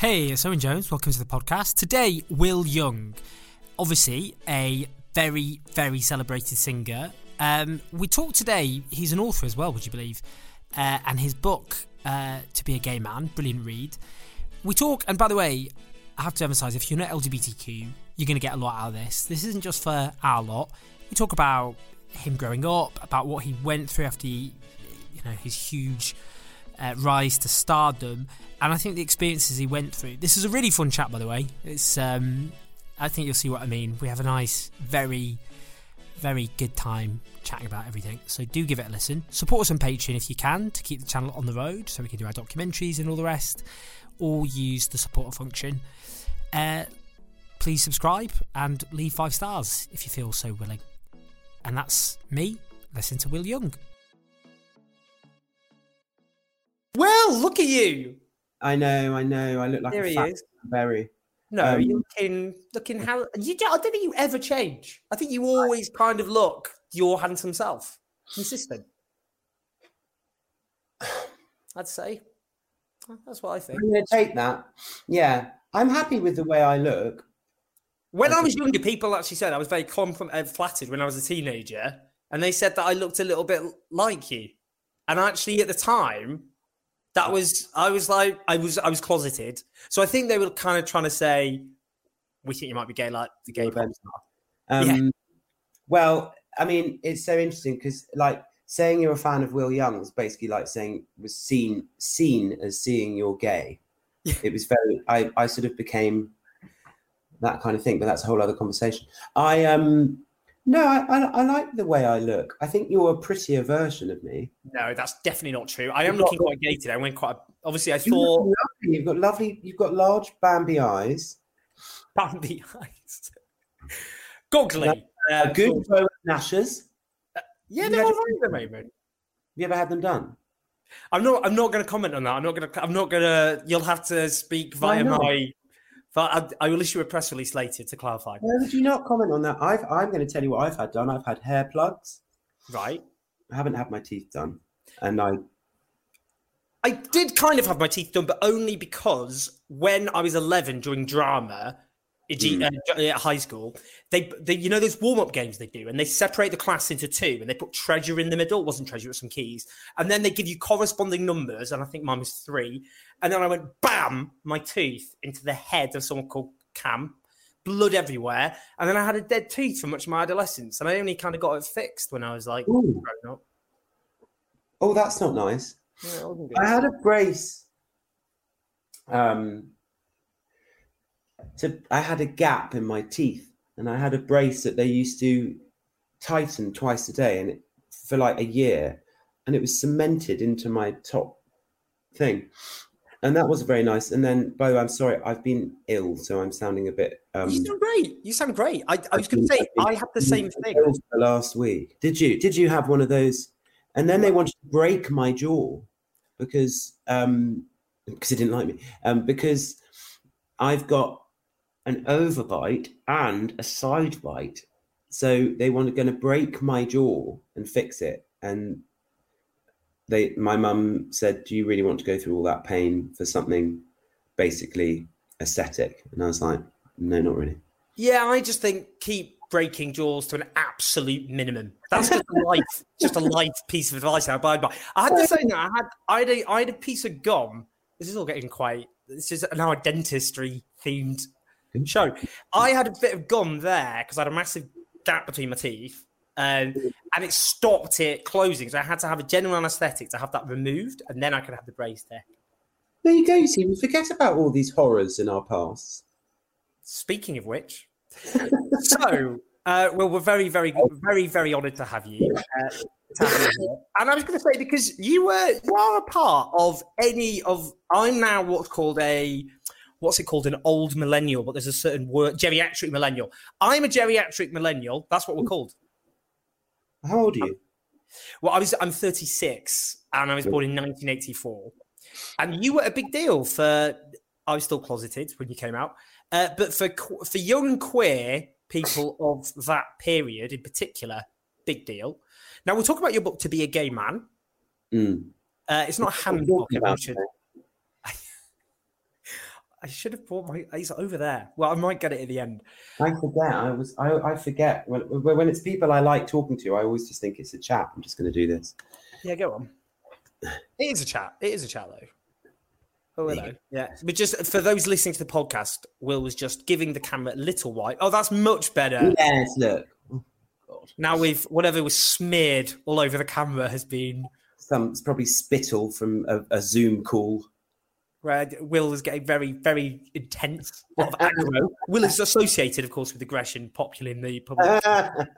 Hey, it's Owen Jones. Welcome to the podcast. Today, Will Young, obviously a very, very celebrated singer. Um, we talked today. He's an author as well, would you believe? Uh, and his book, uh, "To Be a Gay Man," brilliant read. We talk, and by the way, I have to emphasise: if you're not LGBTQ, you're going to get a lot out of this. This isn't just for our lot. We talk about him growing up, about what he went through after, he, you know, his huge uh, rise to stardom, and I think the experiences he went through. This is a really fun chat, by the way. It's, um, I think you'll see what I mean. We have a nice, very, very good time chatting about everything. So do give it a listen. Support us on Patreon if you can to keep the channel on the road, so we can do our documentaries and all the rest, or use the support function. Uh, please subscribe and leave five stars if you feel so willing. And that's me. Listen to Will Young. Well, look at you. I know, I know. I look like There a fat berry. No, Um, you're looking, looking how you. I don't think you ever change. I think you always kind of look your handsome self, consistent. I'd say that's what I think. I'm going to take that. Yeah, I'm happy with the way I look. When I was younger, people actually said I was very compliment, uh, flattered when I was a teenager, and they said that I looked a little bit like you. And actually, at the time, that was I was like I was I was closeted. So I think they were kind of trying to say, "We think you might be gay, like the gay You're pop a star." Um, Yeah. Well, I mean, it's so interesting because, like, saying you're a fan of Will Young is basically like saying was seen seen as seeing you're gay. Yeah. It was very. I I sort of became that kind of thing, but that's a whole other conversation. I um. No, I, I, I like the way I look. I think you're a prettier version of me. No, that's definitely not true. I am You've got- looking quite gay today. I went quite. Obviously, I thought lovely. You've got lovely. You've got large Bambi eyes. Bambi eyes, goggly, uh, good sort of- gnashers. Yeah, they're all right at the moment. Have you ever had them done? I'm not. I'm not going to comment on that. I'm not going to. I'm not going to. You'll have to speak via my. But I, I will issue a press release later to clarify. Why would you not comment on that? I've, I'm going to tell you what I've had done. I've had hair plugs. Right. I haven't had my teeth done, and I I did kind of have my teeth done, but only because when I was 11 during drama Mm. uh, at high school, they, they, you know, those warm up games they do, and they separate the class into two, and they put treasure in the middle. It wasn't treasure, it was some keys, and then they give you corresponding numbers, and I think mine was three, and then I went bam, my tooth into the head of someone called Cam, blood everywhere, and then I had a dead tooth for much of my adolescence, and I only kind of got it fixed when I was like Ooh. grown up. oh, that's not nice. Yeah, it wasn't good. I had a brace. Um, to I had a gap in my teeth, and I had a brace that they used to tighten twice a day, and it, for like a year, and it was cemented into my top thing, and that was very nice. And then, by the way, I'm sorry, I've been ill, so I'm sounding a bit. Um, you sound great. You sound great. I, I was going to say I've had the same thing. ill for the last week. Did you? Did you have one of those? And then they wanted to break my jaw because um because they didn't like me um because I've got an overbite and a side bite. So they were going to break my jaw and fix it. And they, my mum said, "Do you really want to go through all that pain for something basically aesthetic?" And I was like, "No, not really." Yeah, I just think keep breaking jaws to an absolute minimum. That's just a life, just a life piece of advice I abide by. I had to say that I had, I had, a, I had a piece of gum. This is all getting quite. This is now a dentistry themed show. I had a bit of gum there because I had a massive gap between my teeth, um, and it stopped it closing. So I had to have a general anaesthetic to have that removed, and then I could have the brace there. There you go. You see, we forget about all these horrors in our past. Speaking of which, so Uh, well, we're very, very, very, very honoured to have you. Uh, to have you. And I was going to say because you were you are a part of any of. I'm now what's called a what's it called an old millennial, but there's a certain word geriatric millennial. I'm a geriatric millennial. That's what we're called. How old are you? Well, I was I'm 36 and I was born in 1984. And you were a big deal for I was still closeted when you came out. Uh, but for for young queer people of that period in particular, big deal. Now we'll talk about your book to be a gay man. Mm. Uh, it's not a handbook. Should, I should have brought my. It's over there. Well, I might get it at the end. I forget. I was. I, I forget when when it's people I like talking to. I always just think it's a chat. I'm just going to do this. Yeah, go on. It is a chat. It is a chat though. Oh, hello. Yeah. But just for those listening to the podcast, Will was just giving the camera a little white. Oh, that's much better. Yes, look. Oh, now we've whatever was smeared all over the camera has been. Some it's probably spittle from a, a Zoom call. Where Will is getting very, very intense. A lot of aggro. Will is associated, of course, with aggression, popular in the public.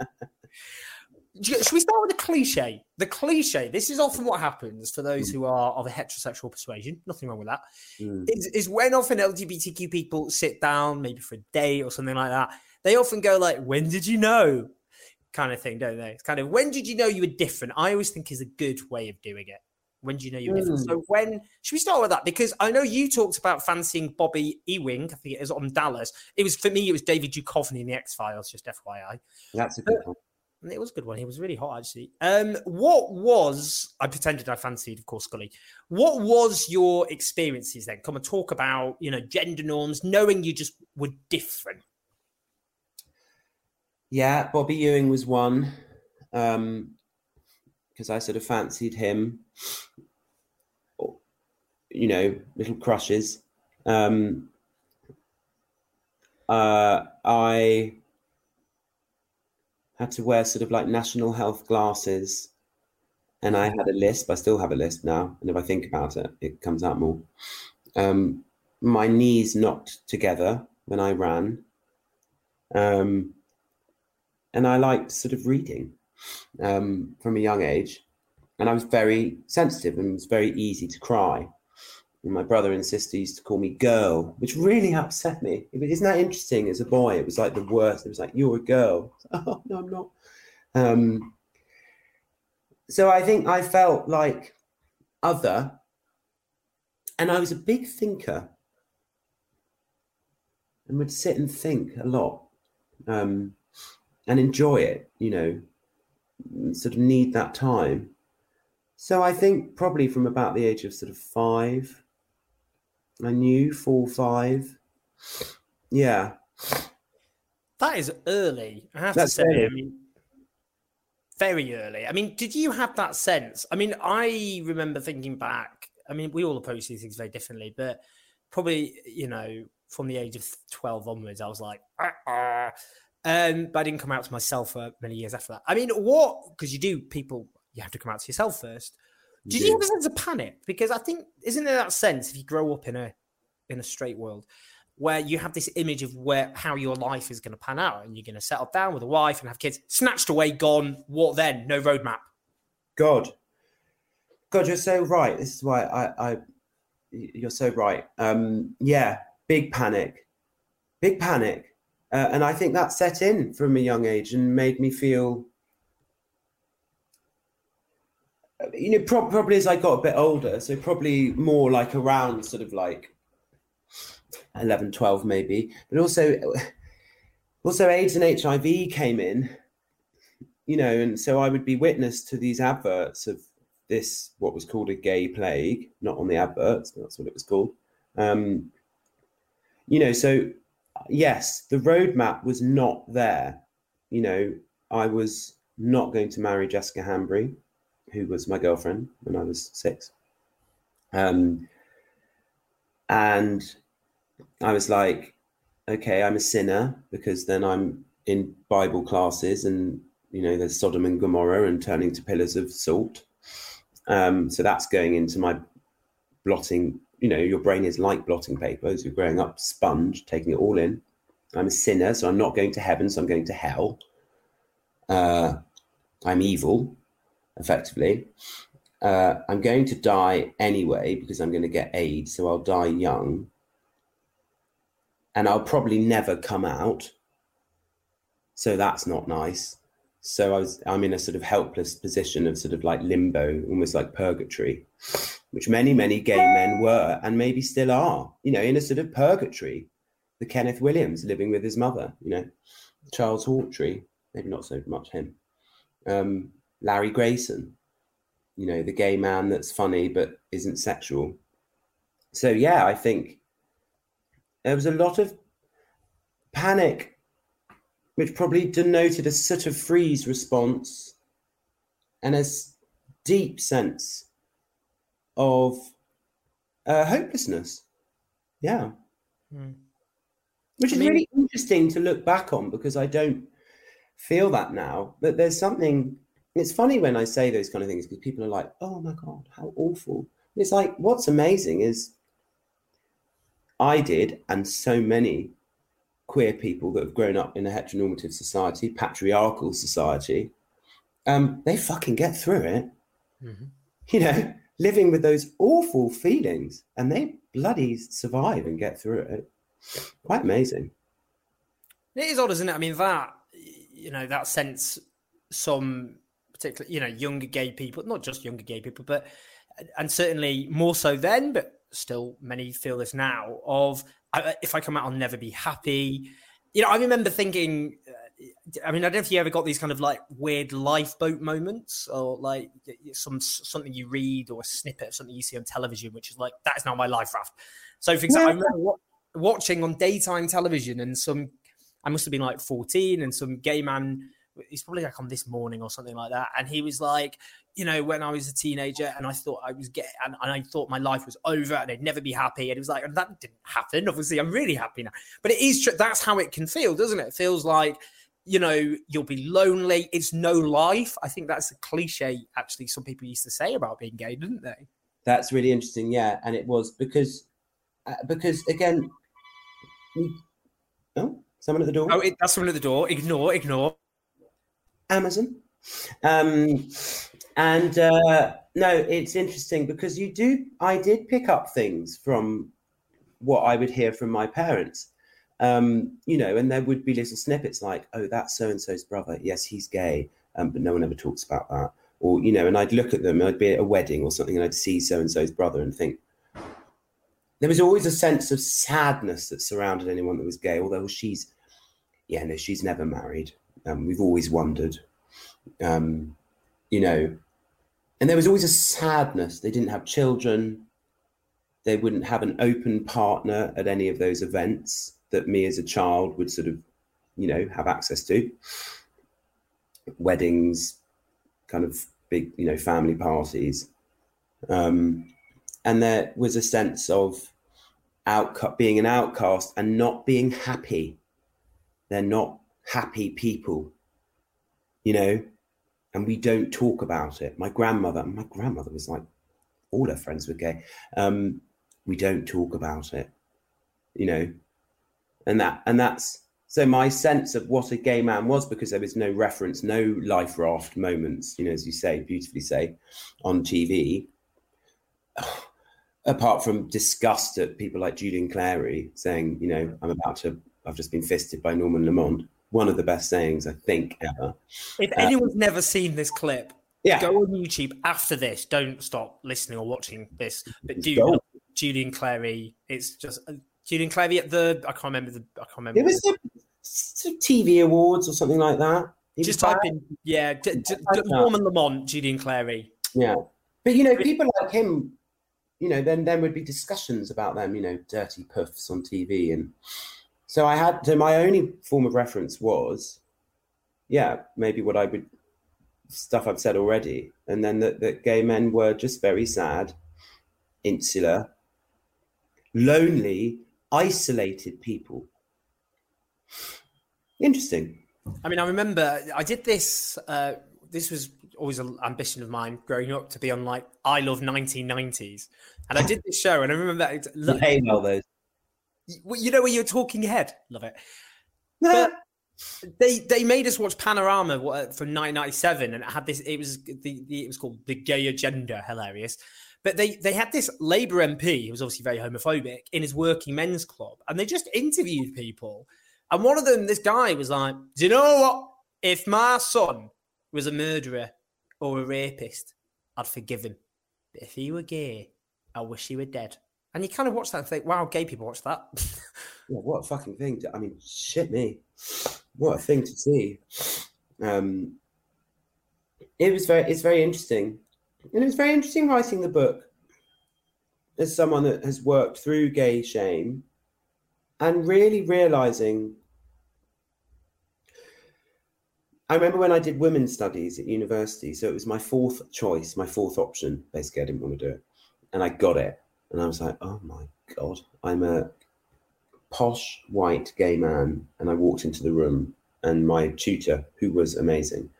Should we start with the cliche? The cliche, this is often what happens for those who are of a heterosexual persuasion, nothing wrong with that. Mm. Is, is when often LGBTQ people sit down, maybe for a date or something like that, they often go like, when did you know? Kind of thing, don't they? It's kind of, when did you know you were different? I always think is a good way of doing it. When do you know you're different? Mm. So when, should we start with that? Because I know you talked about fancying Bobby Ewing, I think it was on Dallas. It was, for me, it was David Duchovny in the X-Files, just FYI. That's a good one. It was a good one. He was really hot, actually. Um, what was I pretended I fancied, of course, Scully. What was your experiences then? Come and talk about, you know, gender norms, knowing you just were different. Yeah, Bobby Ewing was one um, because I sort of fancied him. You know, little crushes. Um, uh, I had to wear sort of like national health glasses, and I had a lisp. I still have a lisp now, and if I think about it, it comes out more. Um, my knees knocked together when I ran. Um, and I liked sort of reading um, from a young age. And I was very sensitive and it was very easy to cry. And my brother and sister used to call me girl, which really upset me. Isn't that interesting? As a boy, it was like the worst. It was like, you're a girl. Oh, no, I'm not. Um, so I think I felt like other. And I was a big thinker and would sit and think a lot. Um, and enjoy it, you know, sort of need that time. So I think probably from about the age of sort of five, I knew four, five. Yeah. That is early. I have That's to say. early. I mean, very early. I mean, did you have that sense? I mean, I remember thinking back. I mean, we all approach these things very differently, but probably, you know, from the age of 12 onwards, I was like, ah, ah. Um, but I didn't come out to myself for many years after that. I mean, what? Because you do, people, you have to come out to yourself first. Did you Yeah. have a sense of panic? Because I think, isn't there that sense if you grow up in a in a straight world where you have this image of where how your life is going to pan out, and you're going to settle down with a wife and have kids, snatched away, gone. What then? No roadmap. God, God, you're so right. This is why I, I you're so right. Um, yeah, big panic, big panic, uh, and I think that set in from a young age and made me feel, you know, prob- probably as I got a bit older, so probably more like around sort of like 11, 12 maybe, but also, also AIDS and HIV came in you know, and so I would be witness to these adverts of this, what was called a gay plague, not on the adverts, that's what it was called. Um, you know, so yes, the roadmap was not there. You know, I was not going to marry Jessica Hambry, who was my girlfriend when I was six. Um, and I was like, okay, I'm a sinner because then I'm in Bible classes and you know there's Sodom and Gomorrah and turning to pillars of salt. Um, so that's going into my blotting. You know, your brain is like blotting paper as you're growing up, sponge, taking it all in. I'm a sinner, so I'm not going to heaven, so I'm going to hell. uh, I'm evil, effectively. Uh, I'm going to die anyway because I'm going to get AIDS, so I'll die young. And I'll probably never come out. So that's not nice. So I was, I'm in a sort of helpless position of sort of like limbo, almost like purgatory, which many, many gay men were and maybe still are, you know, in a sort of purgatory. The Kenneth Williams living with his mother, you know, Charles Hawtrey, maybe not so much him. Um, Larry Grayson, you know, the gay man that's funny but isn't sexual. So yeah, I think there was a lot of panic, which probably denoted a sort of freeze response and a deep sense of uh, hopelessness. Yeah. Mm. Which is I mean, really interesting to look back on because I don't feel that now. But there's something it's funny when I say those kind of things because people are like, "Oh my god, how awful!" it's like what's amazing is I did, and so many queer people that have grown up in a heteronormative society, patriarchal society, um, they fucking get through it. Mm-hmm. You know, living with those awful feelings, and they bloody survive and get through it. Quite amazing. It is odd, isn't it? I mean, that you know, that sense some particularly you know younger gay people, not just younger gay people, but and certainly more so then, but still many feel this now. Of if I come out, I'll never be happy. You know, I remember thinking. Uh, I mean, I don't know if you ever got these kind of like weird lifeboat moments, or like some something you read or a snippet of something you see on television, which is like that is now my life raft. So, for example, yeah. I remember watching on daytime television, and some I must have been like fourteen, and some gay man he's probably like on this morning or something like that. And he was like, you know, when I was a teenager and I thought I was getting, and, and, I thought my life was over and I'd never be happy. And it was like, and that didn't happen. Obviously, I'm really happy now. But it is true. That's how it can feel, doesn't it? It feels like, you know, you'll be lonely. It's no life. I think that's a cliche, actually, some people used to say about being gay, didn't they? That's really interesting. Yeah. And it was because, uh, because again, we, oh, someone at the door. Oh, it, that's someone at the door. Ignore, ignore. Amazon. Um, and uh, no, it's interesting because you do. I did pick up things from what I would hear from my parents. Um, you know, and there would be little snippets like, "Oh, that's so and so's brother. Yes, he's gay, um, but no one ever talks about that." Or you know, and I'd look at them. I'd be at a wedding or something, and I'd see so and so's brother and think. There was always a sense of sadness that surrounded anyone that was gay. Although she's, yeah, no, she's never married. Um, we've always wondered, um, you know, and there was always a sadness. They didn't have children. They wouldn't have an open partner at any of those events that me as a child would sort of, you know, have access to. Weddings, kind of big, you know, family parties. Um, and there was a sense of out being an outcast and not being happy. They're not happy people, you know, and we don't talk about it. My grandmother, my grandmother was like, all her friends were gay. Um, we don't talk about it, you know, and that and that's so my sense of what a gay man was because there was no reference, no life raft moments, you know, as you say, beautifully say, on TV. Apart from disgust at people like Julian Clary saying, you know, I'm about to, I've just been fisted by Norman Lamont one of the best sayings I think ever. If uh, anyone's never seen this clip, yeah. go on YouTube after this. Don't stop listening or watching this, but do Julian Clary. It's just uh, Julian Clary at the I can't remember the I can't remember. It was the TV awards or something like that. He just type in yeah, d- d- d- Norman Lamont, Julian Clary. Yeah, but you know, people like him, you know, then then would be discussions about them, you know, dirty puffs on TV and so I had so my only form of reference was, yeah, maybe what I would stuff I've said already, and then that, that gay men were just very sad, insular, lonely, isolated people. Interesting. I mean, I remember I did this. Uh, this was always an ambition of mine growing up to be on like I Love 1990s, and I did this show, and I remember that. Look, hey, all those you know, when you're talking head, love it. But they they made us watch Panorama uh, from 1997, and it had this. It was the, the it was called the Gay Agenda. Hilarious. But they they had this Labour MP who was obviously very homophobic in his working men's club, and they just interviewed people. And one of them, this guy, was like, "Do you know what? If my son was a murderer or a rapist, I'd forgive him. But if he were gay, I wish he were dead." And you kind of watch that and think, "Wow, gay people watch that." yeah, what a fucking thing! To, I mean, shit me, what a thing to see. Um, it was very, it's very interesting and it was very interesting writing the book as someone that has worked through gay shame and really realizing I remember when I did women's studies at university, so it was my fourth choice, my fourth option. Basically, I didn't want to do it. And I got it. And I was like, oh my God, I'm a posh white gay man. And I walked into the room, and my tutor, who was amazing,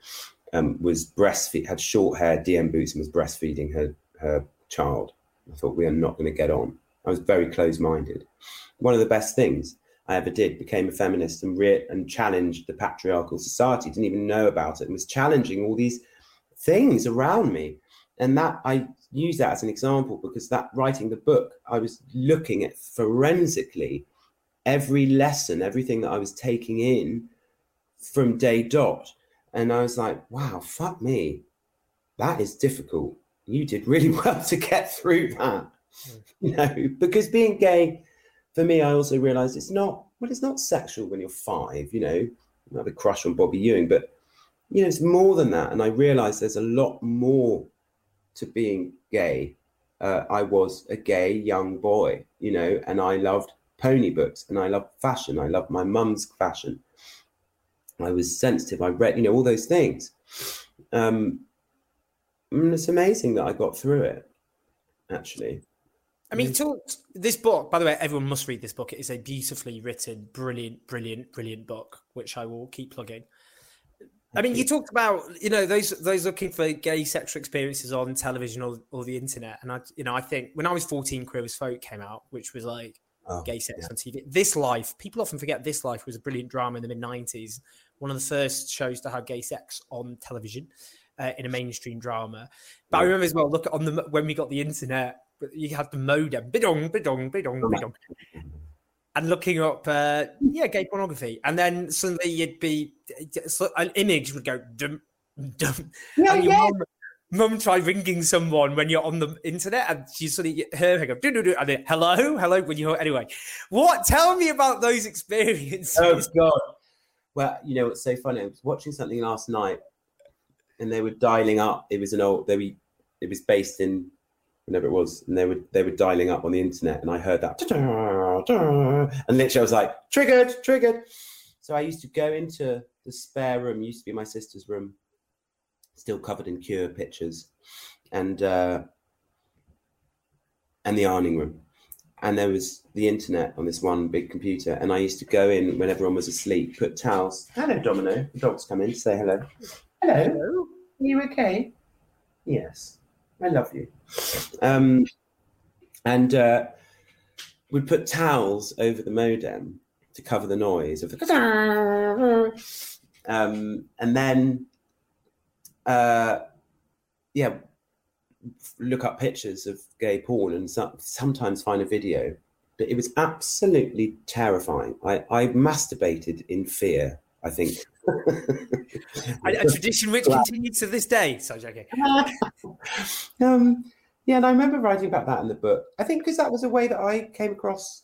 um, was breastfeed, had short hair, DM boots, and was breastfeeding her her child. I thought we are not going to get on. I was very close minded. One of the best things I ever did became a feminist and re- and challenged the patriarchal society. Didn't even know about it and was challenging all these things around me. And that I use that as an example because that writing the book, I was looking at forensically every lesson, everything that I was taking in from day dot and I was like, wow, fuck me. That is difficult. You did really well to get through that. Mm. You know, because being gay, for me, I also realized it's not, well, it's not sexual when you're five, you know, you have a crush on Bobby Ewing, but, you know, it's more than that. And I realized there's a lot more to being gay. Uh, I was a gay young boy, you know, and I loved pony books and I loved fashion. I loved my mum's fashion. I was sensitive. I read, you know, all those things. Um, and it's amazing that I got through it. Actually, I mean, this book. By the way, everyone must read this book. It is a beautifully written, brilliant, brilliant, brilliant book, which I will keep plugging. I mean, you talked about you know those those looking for gay sexual experiences on television or, or the internet, and I you know I think when I was fourteen, Queer as Folk came out, which was like oh, gay sex yeah. on TV. This Life, people often forget This Life was a brilliant drama in the mid '90s, one of the first shows to have gay sex on television uh, in a mainstream drama. But yeah. I remember as well, look on the when we got the internet, you had the modem, bidong, bidong, bidong, bidong, and looking up, uh, yeah, gay pornography, and then suddenly you'd be so an image would go dum dum, yeah, and your yeah. mum tried ringing someone when you're on the internet and she suddenly her go do do do and then hello hello when you anyway what tell me about those experiences oh god well, you know, it's so funny. I was watching something last night, and they were dialing up. It was an old. They were. It was based in whenever it was, and they were they were dialing up on the internet, and I heard that, and literally I was like, triggered, triggered. So I used to go into the spare room. Used to be my sister's room, still covered in cure pictures, and uh, and the ironing room and there was the internet on this one big computer. And I used to go in when everyone was asleep, put towels. Hello, Domino. The dogs come in say hello. Hello. hello. Are you okay? Yes. I love you. Um, and uh, we'd put towels over the modem to cover the noise of the. Um, and then, uh, yeah, look up pictures of gay porn and so, sometimes find a video. But it was absolutely terrifying. I, I masturbated in fear. I think a, a, tradition which continues to this day. So joking. um, yeah, and I remember writing about that in the book. I think because that was a way that I came across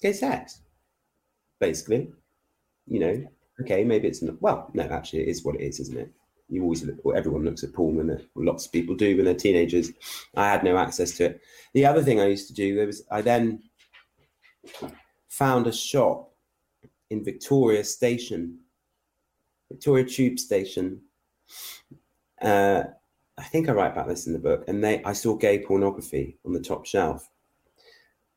gay sex, basically. You know, okay, maybe it's not. Well, no, actually, it is what it is, isn't it? you always look, well, everyone looks at porn when lots of people do when they're teenagers. I had no access to it. The other thing I used to do there was I then found a shop in Victoria Station, Victoria Tube Station. Uh, I think I write about this in the book, and they I saw gay pornography on the top shelf.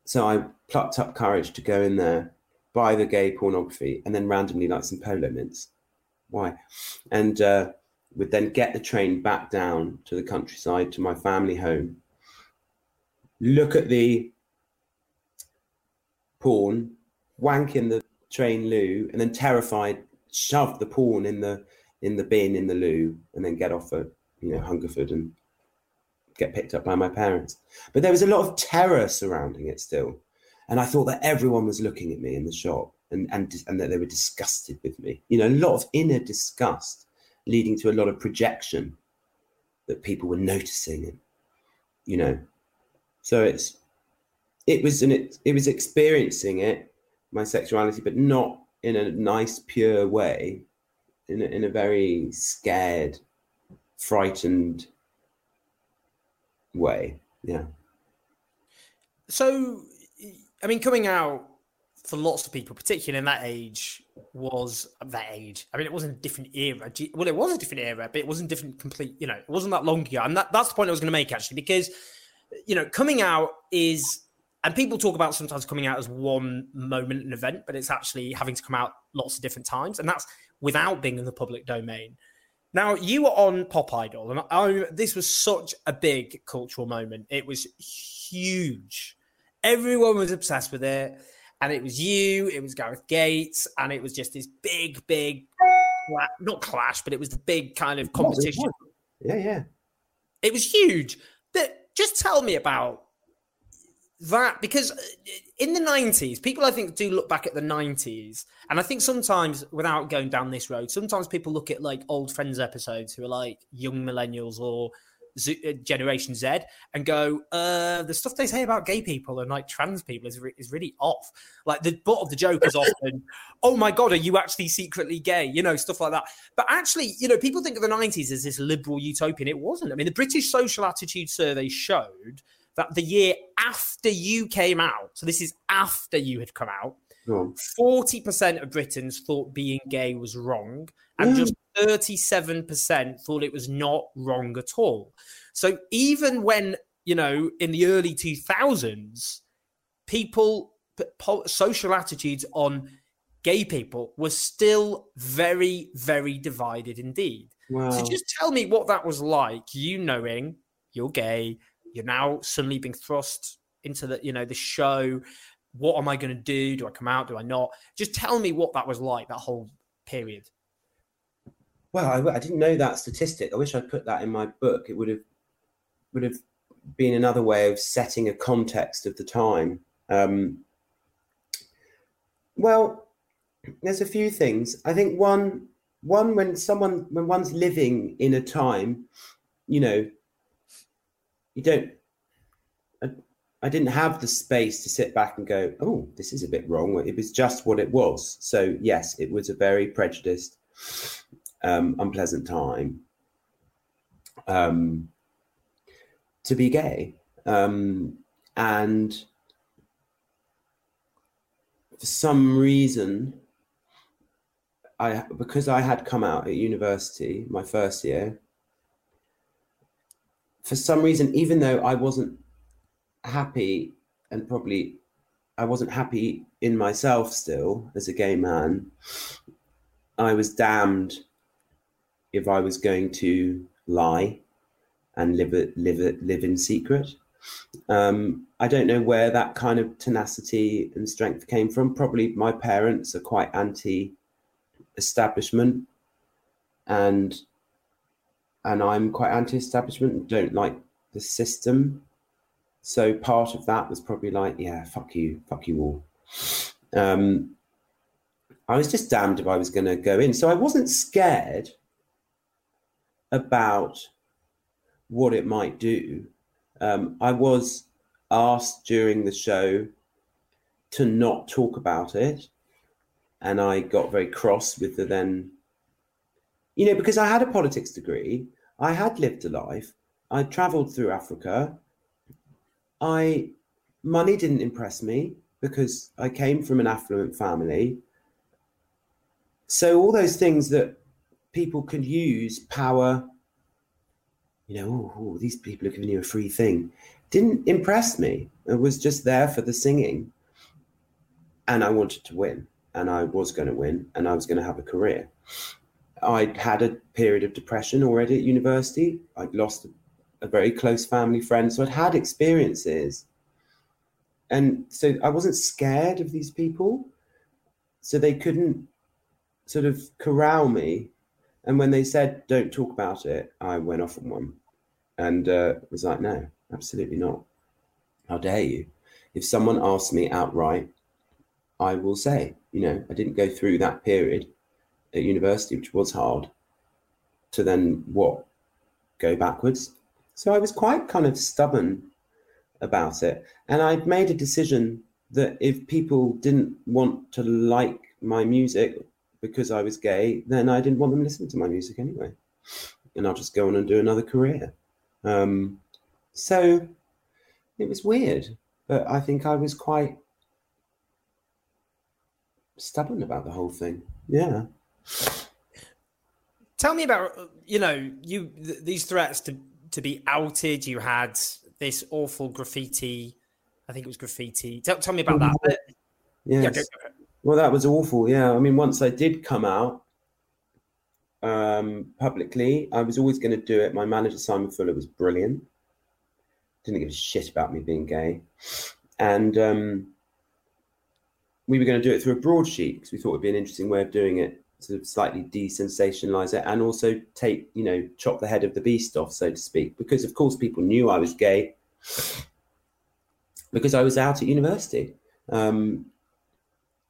So I plucked up courage to go in there, buy the gay pornography, and then randomly like some polo mints. Why? And uh, would then get the train back down to the countryside to my family home, look at the porn, wank in the train loo, and then terrified, shove the porn in the in the bin in the loo, and then get off at you know Hungerford and get picked up by my parents. But there was a lot of terror surrounding it still, and I thought that everyone was looking at me in the shop and and and that they were disgusted with me. You know, a lot of inner disgust, leading to a lot of projection that people were noticing, and you know, so it's it was an it, it was experiencing it my sexuality, but not in a nice, pure way, in a, in a very scared, frightened way. Yeah. So, I mean, coming out for lots of people, particularly in that age, was that age. I mean, it wasn't a different era. Well, it was a different era, but it wasn't different. Complete, you know, it wasn't that long ago. And that, that's the point I was going to make actually, because you know, coming out is and people talk about sometimes coming out as one moment an event, but it's actually having to come out lots of different times, and that's without being in the public domain. Now, you were on Pop Idol, and I, this was such a big cultural moment. It was huge. Everyone was obsessed with it, and it was you, it was Gareth Gates, and it was just this big, big, not clash, but it was the big kind of competition. Yeah, yeah. It was huge. But just tell me about that because uh, in the 90s people i think do look back at the 90s and i think sometimes without going down this road sometimes people look at like old friends episodes who are like young millennials or Z- uh, generation z and go uh the stuff they say about gay people and like trans people is, re- is really off. Like the butt of the joke is often oh my god are you actually secretly gay? You know stuff like that. But actually you know people think of the 90s as this liberal utopian. It wasn't. I mean the british social attitude survey showed that the year after you came out, so this is after you had come out, forty percent of Britons thought being gay was wrong, and mm. just thirty-seven percent thought it was not wrong at all. So even when you know in the early two thousands, people social attitudes on gay people were still very, very divided indeed. Wow. So just tell me what that was like, you knowing you're gay, you're now suddenly being thrust into the, you know, the show. What am I going to do? Do I come out? Do I not? Just tell me what that was like, that whole period. Well, I, I didn't know that statistic. I wish I'd put that in my book. It would have would have been another way of setting a context of the time. Um, well, there's a few things. I think one one when someone when one's living in a time, you know, you don't I, I didn't have the space to sit back and go oh this is a bit wrong. It was just what it was. So yes it was a very prejudiced um, unpleasant time. Um, to be gay. Um, and for some reason I because I had come out at university my first year for some reason, even though I wasn't happy and probably I wasn't happy in myself still as a gay man, I was damned if I was going to lie and live live live in secret. Um, I don't know where that kind of tenacity and strength came from. Probably my parents are quite anti-establishment, and and I'm quite anti-establishment and don't like the system. So part of that was probably like, yeah, fuck you, fuck you all. Um, I was just damned if I was going to go in. So I wasn't scared about what it might do. Um, I was asked during the show to not talk about it. And I got very cross with the then, you know, because I had a politics degree I had lived a life. I traveled through Africa. I money didn't impress me because I came from an affluent family. So all those things that people can use power, you know, oh, these people are giving you a free thing, didn't impress me. It was just there for the singing. And I wanted to win, and I was going to win, and I was going to have a career. I'd had a period of depression already at university. I'd lost a, very close family friend. So I'd had experiences. And so I wasn't scared of these people. so they couldn't sort of corral me. And when they said, don't talk about it, I went off on one and uh, was like, no, absolutely not. How dare you? If someone asks me outright, I will say, you know, I didn't go through that period at university, which was hard, to then what? Go backwards. So I was quite kind of stubborn about it. And I'd made a decision that if people didn't want to like my music because I was gay, then I didn't want them listening to my music anyway. And I'll just go on and do another career. Um, so it was weird, but I think I was quite stubborn about the whole thing. Yeah. Tell me about you know you th- these threats to to be outed. You had this awful graffiti. I think it was graffiti. Tell, tell me about that. Yes. Yeah, go, go. Well, that was awful. Yeah. I mean, once I did come out um, publicly, I was always going to do it. My manager, Simon Fuller, was brilliant. Didn't give a shit about me being gay. And um, we were going to do it through a broadsheet because we thought it would be an interesting way of doing it, of slightly desensationalize it and also take, you know, chop the head of the beast off, so to speak. Because, of course, people knew I was gay because I was out at university. Um,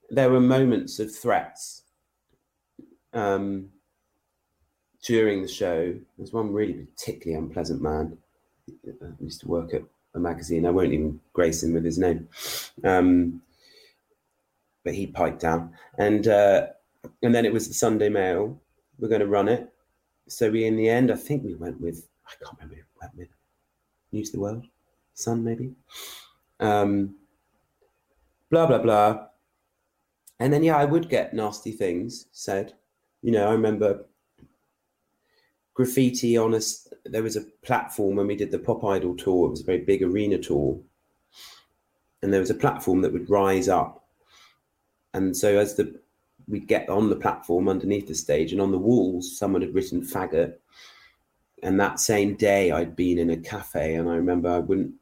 there were moments of threats um, during the show. There's one really particularly unpleasant man. I used to work at a magazine. I won't even grace him with his name. Um, but he piped down, and uh, and then it was the Sunday Mail. We're going to run it, so we in the end, I think we went with I can't remember who went with News the World, Sun maybe. Um, blah blah blah, and then yeah, I would get nasty things said. You know, I remember graffiti on us. There was a platform when we did the Pop Idol tour. It was a very big arena tour, and there was a platform that would rise up and so as the we get on the platform underneath the stage, and on the walls, someone had written faggot. And that same day, I'd been in a cafe, and I remember I wouldn't.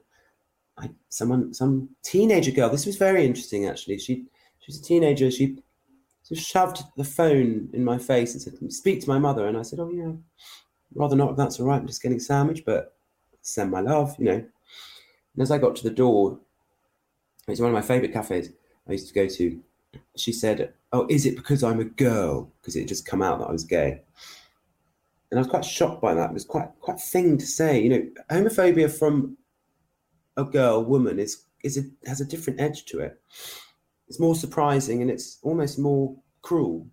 I someone some teenager girl. This was very interesting, actually. She she was a teenager. She just shoved the phone in my face and said, "Speak to my mother." And I said, "Oh yeah, rather not. That's all right. I'm just getting sandwich, but send my love, you know." And as I got to the door, it's one of my favorite cafes I used to go to she said, "Oh, is it because I'm a girl? Because it just come out that I was gay." And I was quite shocked by that. It was quite quite a thing to say. You know, homophobia from a girl, woman, is is a, has a different edge to it. It's more surprising and it's almost more cruel.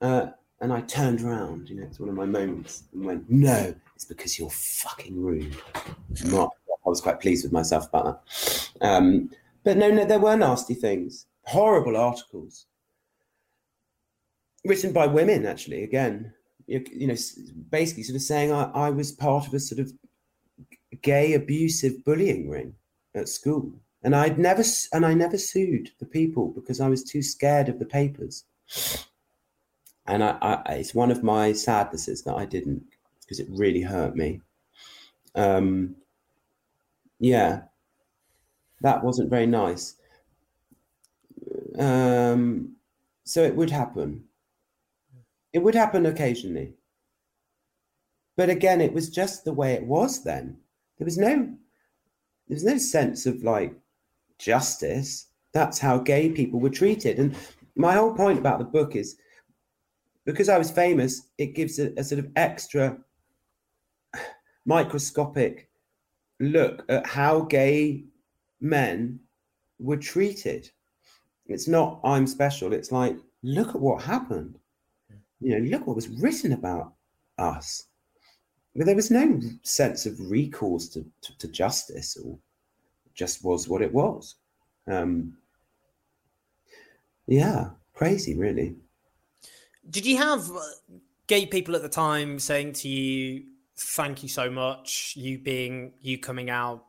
Uh, and I turned around. You know, it's one of my moments, and went, "No, it's because you're fucking rude." Not. I was quite pleased with myself about that. Um, but no, no, there were nasty things horrible articles written by women, actually, again, you, you know, basically sort of saying I, I was part of a sort of gay abusive bullying ring at school. And I'd never, and I never sued the people because I was too scared of the papers. And I, I it's one of my sadnesses that I didn't because it really hurt me. Um, yeah, that wasn't very nice. Um, so it would happen. It would happen occasionally. But again, it was just the way it was then. There was no there was no sense of like justice. That's how gay people were treated. And my whole point about the book is because I was famous, it gives a, a sort of extra microscopic look at how gay men were treated. It's not I'm special. It's like look at what happened. You know, look what was written about us. But there was no sense of recourse to, to, to justice, or just was what it was. Um, yeah, crazy, really. Did you have uh, gay people at the time saying to you, "Thank you so much," you being you coming out,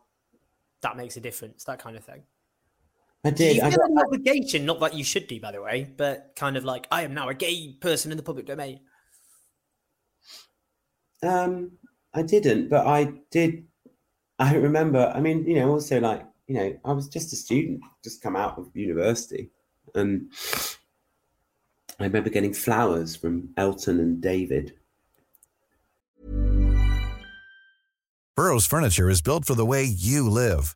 that makes a difference, that kind of thing? I did. Do you feel I got, an obligation? Not that you should do, by the way, but kind of like I am now a gay person in the public domain. Um, I didn't, but I did. I remember. I mean, you know, also like you know, I was just a student, just come out of university, and I remember getting flowers from Elton and David. Burrow's furniture is built for the way you live.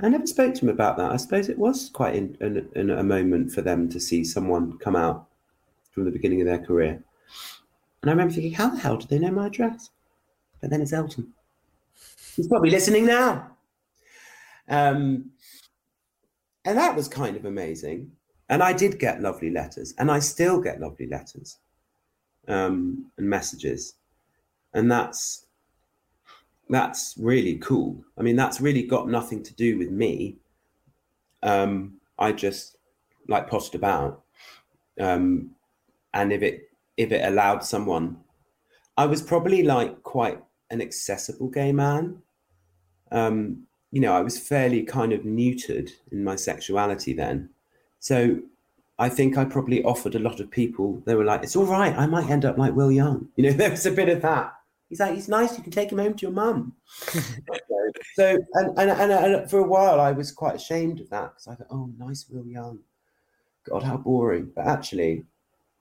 I never spoke to him about that. I suppose it was quite in, in, in a moment for them to see someone come out from the beginning of their career. And I remember thinking, how the hell do they know my address? But then it's Elton. He's probably listening now. Um, and that was kind of amazing. And I did get lovely letters, and I still get lovely letters um, and messages. And that's that's really cool. I mean, that's really got nothing to do with me. Um, I just like posted about. Um, and if it if it allowed someone i was probably like quite an accessible gay man um you know i was fairly kind of neutered in my sexuality then so i think i probably offered a lot of people they were like it's all right i might end up like will young you know there was a bit of that he's like he's nice you can take him home to your mum so and, and, and, and for a while i was quite ashamed of that because i thought oh nice will young god how boring but actually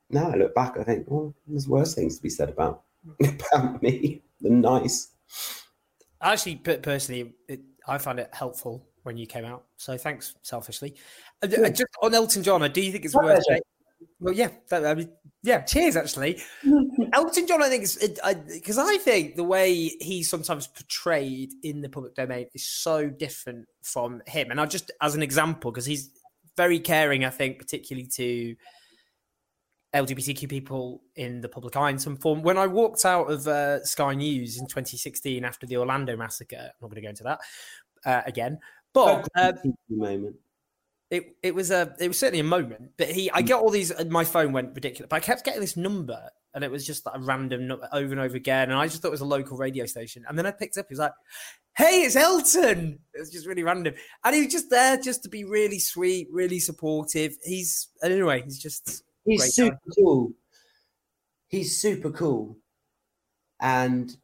now I look back, I think, well, there's worse things to be said about about me than nice. Actually, personally, it, I find it helpful when you came out. So thanks, selfishly. Uh, uh just on Elton John, do you think it's Not worth it? Well, yeah, that, I mean, yeah. Cheers, actually. Elton John, I think is because I, I, think the way he's sometimes portrayed in the public domain is so different from him. And I just, as an example, because he's very caring, I think, particularly to LGBTQ people in the public eye in some form. When I walked out of uh, Sky News in 2016 after the Orlando massacre, I'm not going to go into that uh, again, but uh, moment. It it was a it was certainly a moment. But he, I mm. get all these. Uh, my phone went ridiculous, but I kept getting this number, and it was just like a random number over and over again. And I just thought it was a local radio station. And then I picked up. He was like, "Hey, it's Elton." It was just really random, and he was just there just to be really sweet, really supportive. He's anyway, he's just He's super guy. cool. He's super cool. And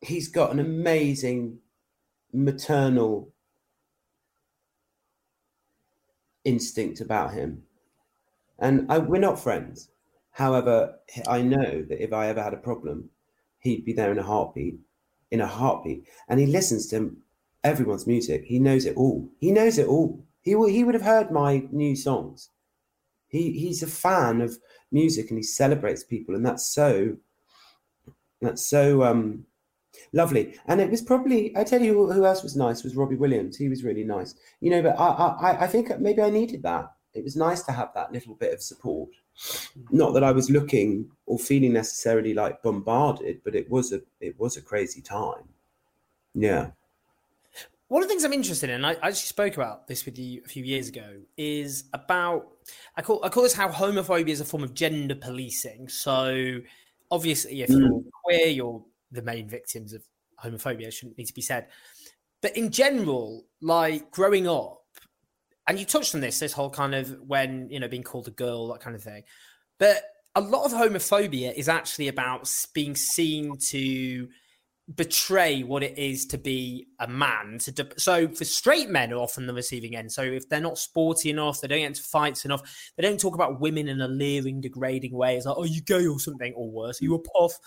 he's got an amazing maternal instinct about him. And I, we're not friends. However, I know that if I ever had a problem, he'd be there in a heartbeat, in a heartbeat. And he listens to everyone's music. He knows it all. He knows it all. He, he would have heard my new songs. He he's a fan of music and he celebrates people, and that's so that's so um, lovely. And it was probably I tell you who, who, else was nice was Robbie Williams. He was really nice, you know. But I I, I think maybe I needed that. It was nice to have that little bit of support. Not that I was looking or feeling necessarily like bombarded, but it was a it was a crazy time. Yeah. One of the things I'm interested in, I, I actually spoke about this with you a few years ago, is about I call I call this how homophobia is a form of gender policing. So obviously, if you're mm. queer, you're the main victims of homophobia. Shouldn't need to be said. But in general, like growing up, and you touched on this, this whole kind of when you know being called a girl, that kind of thing. But a lot of homophobia is actually about being seen to betray what it is to be a man. So for straight men are often the receiving end. So if they're not sporty enough, they don't get into fights enough, they don't talk about women in a leering, degrading way. It's like, oh, you gay or something, or worse, you a puff.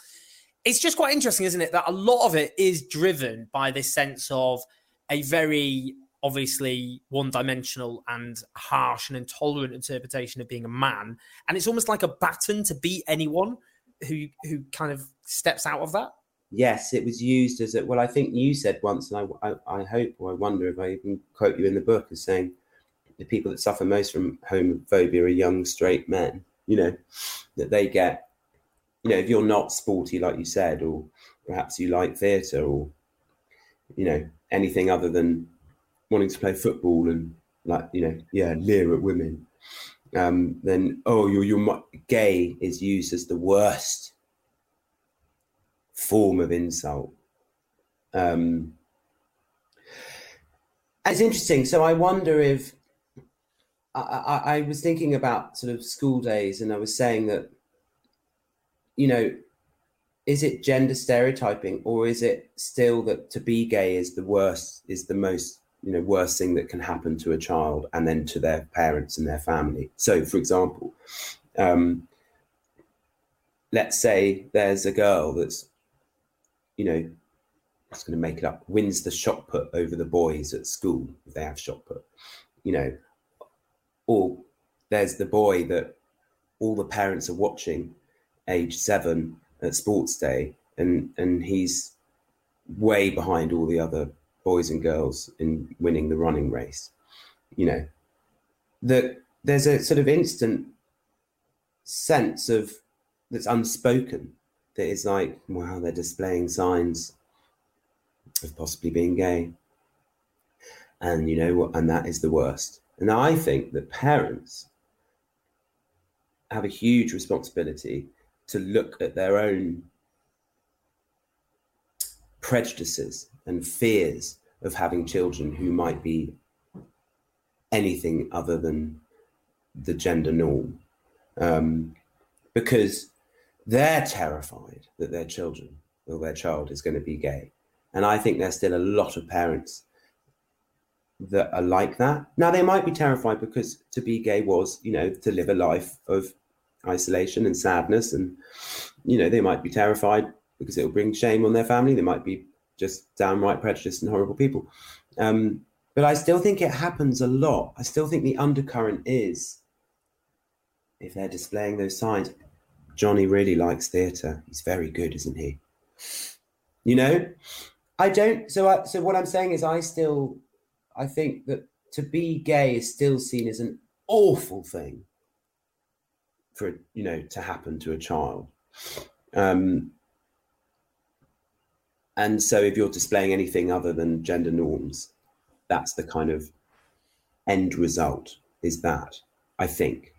It's just quite interesting, isn't it, that a lot of it is driven by this sense of a very obviously one dimensional and harsh and intolerant interpretation of being a man. And it's almost like a baton to beat anyone who who kind of steps out of that. Yes, it was used as a well. I think you said once, and I, I, I hope or I wonder if I even quote you in the book as saying the people that suffer most from homophobia are young straight men. You know that they get. You know, if you're not sporty, like you said, or perhaps you like theatre, or you know anything other than wanting to play football and like you know yeah leer at women um, then oh you're you're gay is used as the worst form of insult. Um, it's interesting. So i wonder if I, I, I was thinking about sort of school days and i was saying that you know is it gender stereotyping or is it still that to be gay is the worst is the most you know worst thing that can happen to a child and then to their parents and their family? So for example um, let's say there's a girl that's you know just going to make it up wins the shot put over the boys at school if they have shot put you know or there's the boy that all the parents are watching age seven at sports day and and he's way behind all the other boys and girls in winning the running race. You know, that there's a sort of instant sense of that's unspoken that is like, wow, they're displaying signs of possibly being gay. And you know what? And that is the worst. And I think that parents have a huge responsibility to look at their own prejudices and fears of having children who might be anything other than the gender norm. Um, because they're terrified that their children or their child is going to be gay. And i think there's still a lot of parents that are like that. Now they might be terrified because to be gay was you know to live a life of isolation and sadness and you know they might be terrified because it will bring shame on their family they might be just downright prejudiced and horrible people. Um, but I still think it happens a lot. I still think the undercurrent is if they're displaying those signs, Johnny really likes theatre. He's very good, isn't he? You know, I don't. So, I, so what I'm saying is, I still, I think that to be gay is still seen as an awful thing for you know to happen to a child. Um, and so if you're displaying anything other than gender norms, that's the kind of end result is that, I think.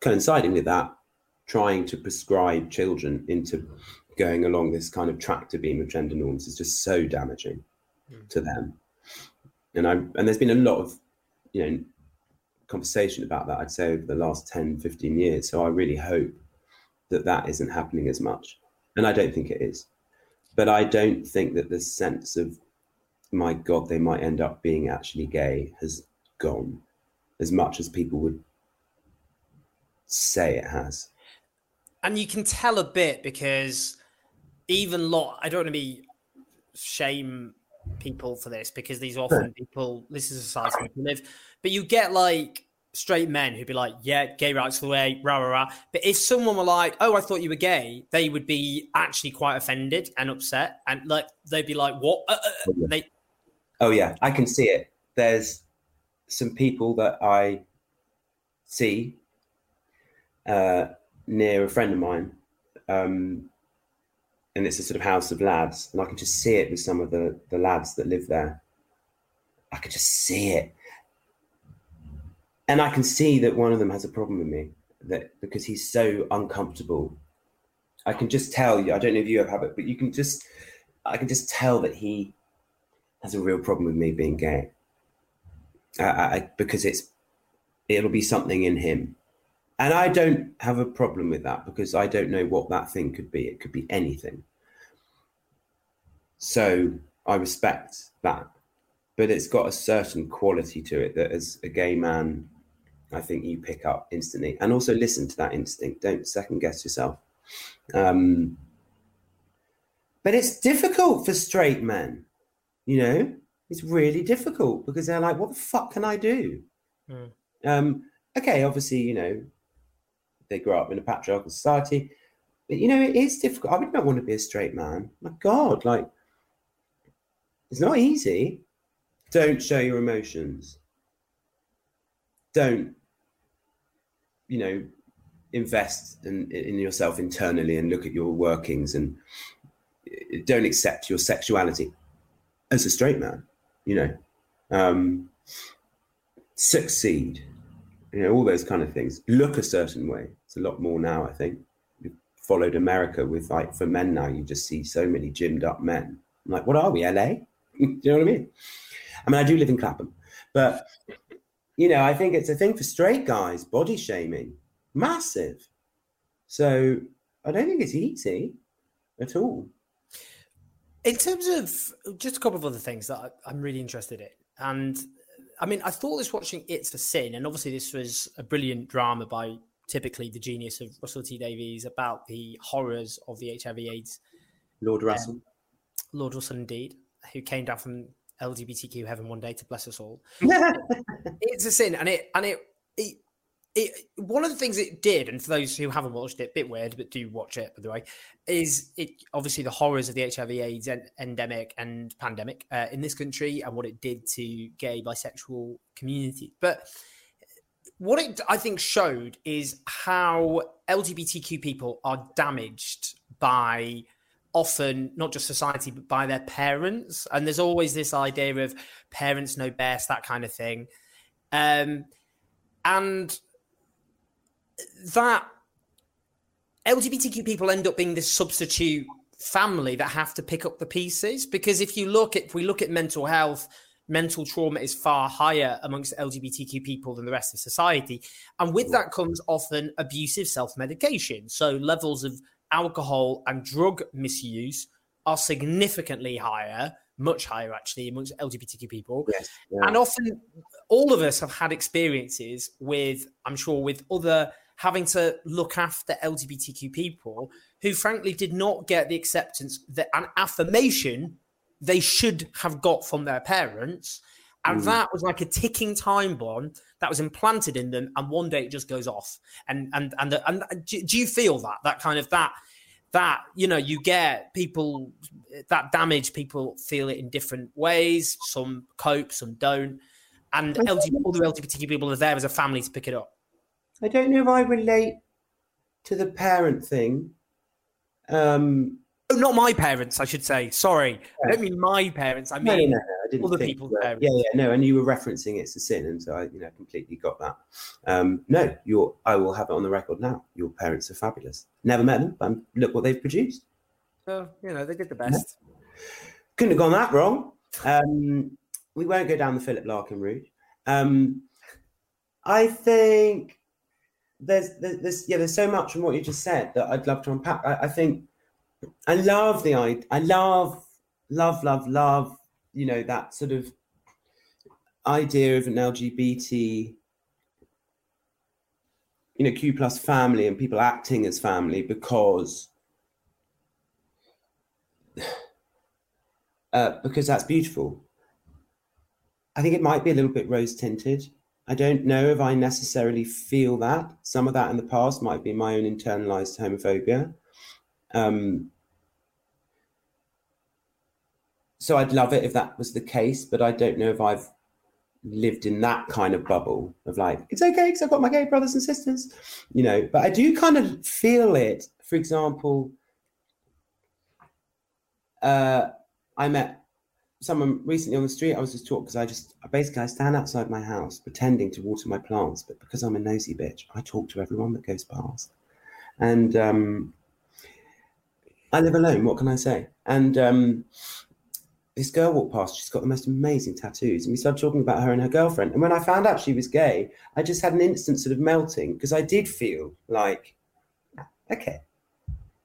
Coinciding with that, trying to prescribe children into going along this kind of tractor beam of gender norms is just so damaging mm. to them. And I and there's been a lot of, you know, conversation about that, I'd say, over the last 10, 15 years. So I really hope that that isn't happening as much. And I don't think it is but I don't think that the sense of my God, they might end up being actually gay has gone as much as people would say it has. And you can tell a bit because even lot, I don't want to be shame people for this because these are often people, this is a society we live, but you get like straight men who'd be like, yeah, gay rights the way, rah, rah, rah. But if someone were like, oh, I thought you were gay, they would be actually quite offended and upset. And like, they'd be like, what? Uh, uh, uh oh, they... oh, yeah, I can see it. There's some people that I see uh, near a friend of mine. Um, and it's a sort of house of lads. And I can just see it with some of the, the lads that live there. I can just see it and I can see that one of them has a problem with me that because he's so uncomfortable. I can just tell you. I don't know if you have it, but you can just. I can just tell that he has a real problem with me being gay. I, I, because it's it'll be something in him, and I don't have a problem with that because I don't know what that thing could be. It could be anything. So I respect that, but it's got a certain quality to it that as a gay man I think you pick up instantly. And also listen to that instinct. Don't second guess yourself. Um, but it's difficult for straight men, you know? It's really difficult because they're like, what the fuck can I do? Mm. Um, okay, obviously, you know, they grow up in a patriarchal society, but you know, it is difficult. I would not want to be a straight man. My God, like, it's not easy. Don't show your emotions. Don't, you know, invest in, in yourself internally and look at your workings and uh, don't accept your sexuality as a straight man, you know. Um, succeed, you know, all those kind of things. Look a certain way. It's a lot more now, I think. We've followed America with like for men now, you just see so many gymmed up men. I'm like, what are we, LA? do you know what I mean? I mean, I do live in Clapham, but you know, I think it's a thing for straight guys, body shaming, massive. So I don't think it's easy at all. In terms of just a couple of other things that I'm really interested in, and I mean, I thought this watching It's a Sin, and obviously this was a brilliant drama by typically the genius of Russell T Davies about the horrors of the HIV/AIDS. Lord um, Russell. Um, Lord Russell, indeed, who came down from LGBTQ heaven one day to bless us all. it's a sin, and it and it, it it, one of the things it did, and for those who haven't watched it, a bit weird, but do watch it by the way, is it obviously the horrors of the HIV/AIDS en- endemic and pandemic uh, in this country and what it did to gay bisexual community. But what it I think showed is how LGBTQ people are damaged by often not just society but by their parents, and there's always this idea of parents know best, that kind of thing. Um, and that LGBTQ people end up being this substitute family that have to pick up the pieces because if you look at if we look at mental health mental trauma is far higher amongst LGBTQ people than the rest of society. And with that comes often abusive self-medication. So levels of alcohol and drug misuse are significantly higher much higher actually amongst LGBTQ people. Yes, yeah. and often all of us have had experiences with I'm sure with other having to look after LGBTQ people who, frankly, did not get the acceptance that an affirmation they should have got from their parents. And mm. that was like a ticking time bomb that was implanted in them, and one day it just goes off. And and and and, and do you feel that that kind of that that you know you get people that damage people feel it in different ways some cope some don't and LGBT, the lgbtq people are there as a family to pick it up I don't know if I relate to the parent thing. Um, oh, not my parents, I should say. Sorry, yeah. I don't mean my parents. I mean no, no, no, I other people's parents. Yeah, yeah, no. And you were referencing it's a sin, and so I, you know, completely got that. Um, no, your I will have it on the record now. Your parents are fabulous. Never met them, but look what they've produced. Oh, you know, they did the best. Couldn't have gone that wrong. Um, we won't go down the Philip Larkin route. Um, I think there's, there's yeah there's so much from what you just said that I'd love to unpack. I, I think I love the I I love love love love you know that sort of idea of an LGBT you know Q plus family and people acting as family because uh, because that's beautiful. I think it might be a little bit rose tinted I don't know if I necessarily feel that. Some of that in the past might be my own internalized homophobia. Um, so I'd love it if that was the case, but I don't know if I've lived in that kind of bubble of like, it's okay because I've got my gay brothers and sisters, you know. But I do kind of feel it. For example, uh, I met someone recently on the street. I was just talking because I just basically I stand outside my house pretending to water my plants, but because I'm a nosy bitch, I talk to everyone that goes past. And um, I live alone. What can I say? And um, this girl walked past. She's got the most amazing tattoos, and we started talking about her and her girlfriend. And when I found out she was gay, I just had an instant sort of melting because I did feel like, okay,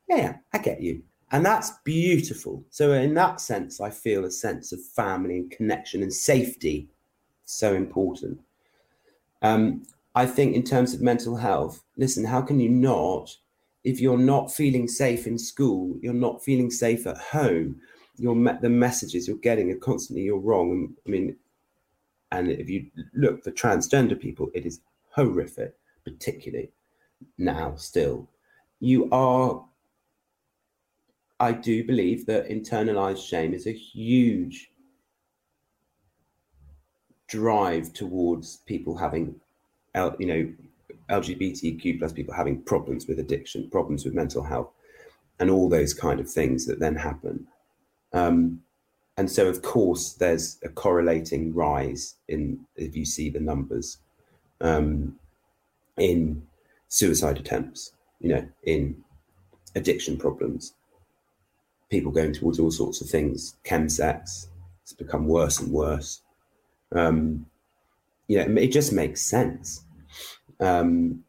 yeah, I get you. And that's beautiful. So, in that sense, I feel a sense of family and connection and safety so important. Um, I think, in terms of mental health, listen, how can you not, if you're not feeling safe in school, you're not feeling safe at home, your me- the messages you're getting are constantly you're wrong. I mean, and if you look for transgender people, it is horrific, particularly now. Still, you are. I do believe that internalized shame is a huge drive towards people having, you know, LGBTQ plus people having problems with addiction, problems with mental health, and all those kind of things that then happen. Um, and so, of course, there's a correlating rise in if you see the numbers um, in suicide attempts, you know, in addiction problems, people going towards all sorts of things, chemsex, it's become worse and worse. Um, you know, it just makes sense um,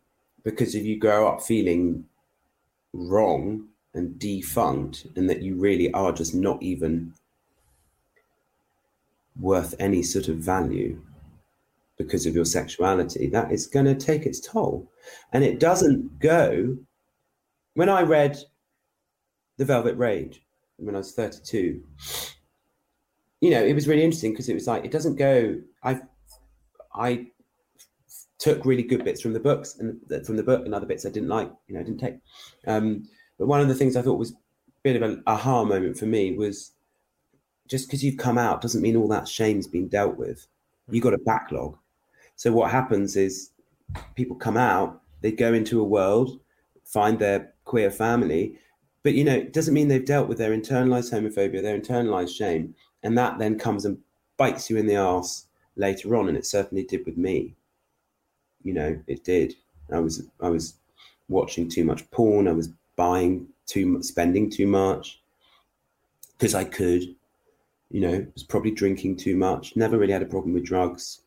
because if you grow up feeling wrong and defunct, and that you really are just not even worth any sort of value because of your sexuality, that is going to take its toll. And it doesn't go. When I read The Velvet Rage when I was 32, you know, it was really interesting because it was like, it doesn't go, I, I took really good bits from the books and from the book and other bits I didn't like, you know, I didn't take. Um, but one of the things I thought was a bit of an aha moment for me was just because you've come out doesn't mean all that shame's been dealt with. You got a backlog. So what happens is people come out, they go into a world, find their queer family, but you know, it doesn't mean they've dealt with their internalized homophobia, their internalized shame, and that then comes and bites you in the ass later on, and it certainly did with me. You know, it did. I was I was watching too much porn. I was buying too much, spending too much because I could you know, was probably drinking too much, never really had a problem with drugs,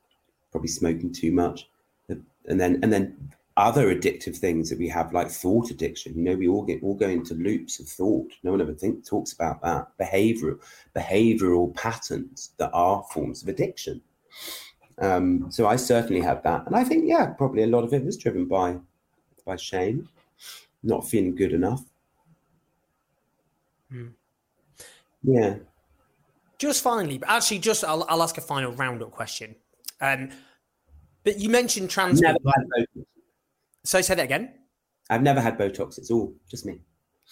probably smoking too much. And then and then other addictive things that we have, like thought addiction. You know, we all get all go into loops of thought. No one ever think talks about that. Behavioral behavioral patterns that are forms of addiction. Um, so I certainly had that, and I think yeah, probably a lot of it was driven by by shame, not feeling good enough. Mm. Yeah just finally, but actually, just I'll, I'll ask a final roundup question. Um, but you mentioned trans. Never had. So say that again. I've never had Botox. It's all just me.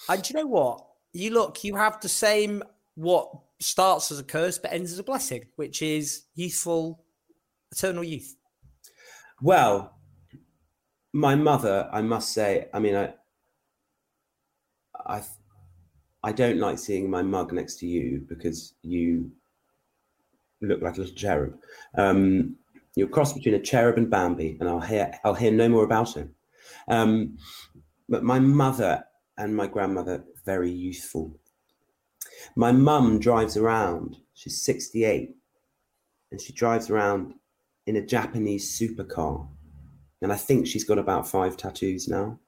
And do you know what? You look. You have the same. What starts as a curse but ends as a blessing, which is youthful, eternal youth. Well, my mother, I must say, I mean, I, I I don't like seeing my mug next to you because you look like a little cherub. Um, you're a cross between a cherub and Bambi, and I'll hear I'll hear no more about him. Um, but my mother and my grandmother very youthful. My mum drives around. She's 68, and she drives around in a Japanese supercar, and I think she's got about five tattoos now.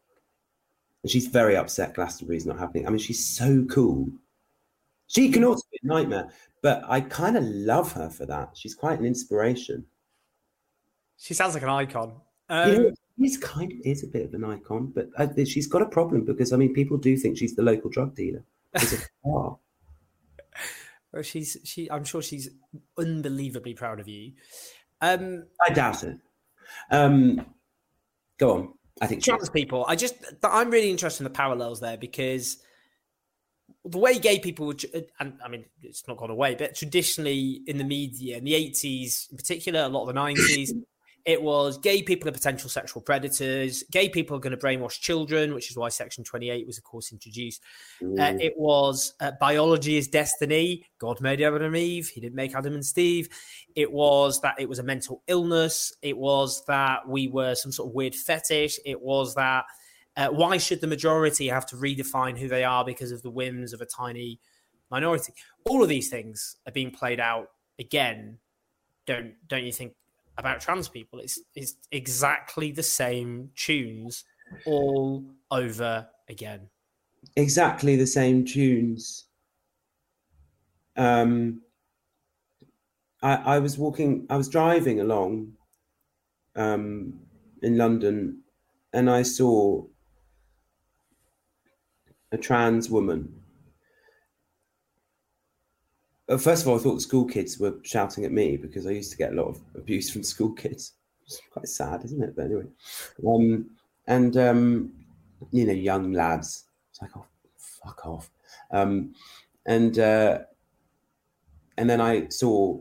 And she's very upset Glastonbury's not happening. I mean, she's so cool. She can also be a nightmare, but I kind of love her for that. She's quite an inspiration. She sounds like an icon. Um, she's kind of is a bit of an icon, but uh, she's got a problem because I mean, people do think she's the local drug dealer. well, she's she. I'm sure she's unbelievably proud of you. Um, I doubt it. Um, go on. I think trans people. I just I'm really interested in the parallels there because the way gay people and I mean it's not gone away, but traditionally in the media in the 80s, in particular, a lot of the 90s, it was gay people are potential sexual predators. Gay people are going to brainwash children, which is why Section 28 was, of course, introduced. Uh, it was uh, biology is destiny. God made Adam and Eve. He didn't make Adam and Steve. It was that it was a mental illness. It was that we were some sort of weird fetish. It was that uh, why should the majority have to redefine who they are because of the whims of a tiny minority? All of these things are being played out again. Don't don't you think about trans people. It's it's exactly the same tunes all over again. Exactly the same tunes. Um, I, I was walking, I was driving along um, in London, and I saw a trans woman first of all, I thought the school kids were shouting at me because I used to get a lot of abuse from school kids. It's quite sad, isn't it? But anyway, um, and um, you know, young lads. It's like, oh, fuck off. Um, and uh, and then I saw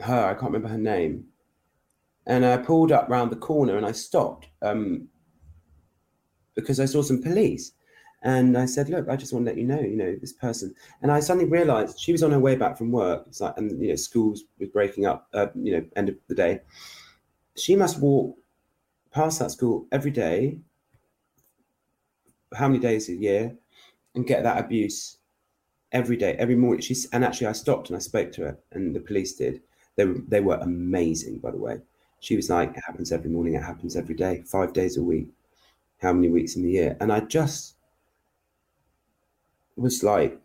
her. I can't remember her name. And I pulled up round the corner and I stopped um, because I saw some police. And I said, "Look, I just want to let you know, you know, this person." And I suddenly realised she was on her way back from work. It's like, and you know, schools was breaking up. Uh, you know, end of the day. She must walk past that school every day. How many days a year, and get that abuse every day, every morning. She's and actually, I stopped and I spoke to her, and the police did. They were they were amazing, by the way. She was like, "It happens every morning. It happens every day, five days a week. How many weeks in the year?" And I just was like,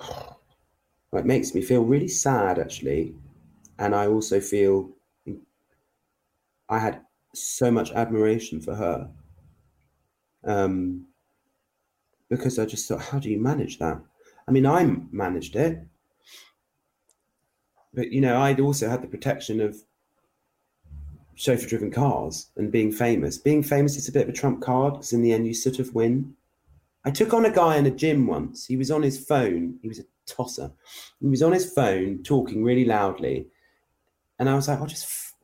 it makes me feel really sad actually, and I also feel I had so much admiration for her. Um, because I just thought, how do you manage that? I mean, I managed it, but you know, I'd also had the protection of chauffeur-driven cars and being famous. Being famous is a bit of a trump card because in the end, you sort of win. I took on a guy in a gym once. He was on his phone. He was a tosser. He was on his phone talking really loudly, and I was like, "I'll just f-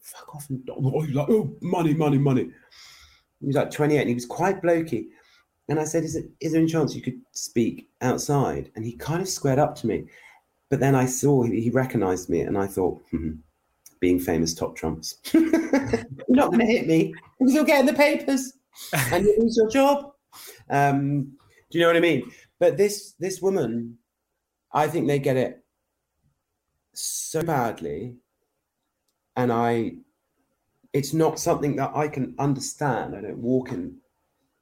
fuck off." And oh, like, oh, money, money, money. He was like 28, and he was quite blokey. And I said, "Is there any chance you could speak outside?" And he kind of squared up to me, but then I saw he, he recognised me, and I thought, hmm, "Being famous top trumps. You're not going to hit me because you'll get in the papers, and you lose your job." Um, do you know what I mean? But this this woman, I think they get it so badly, and I, it's not something that I can understand. I don't walk in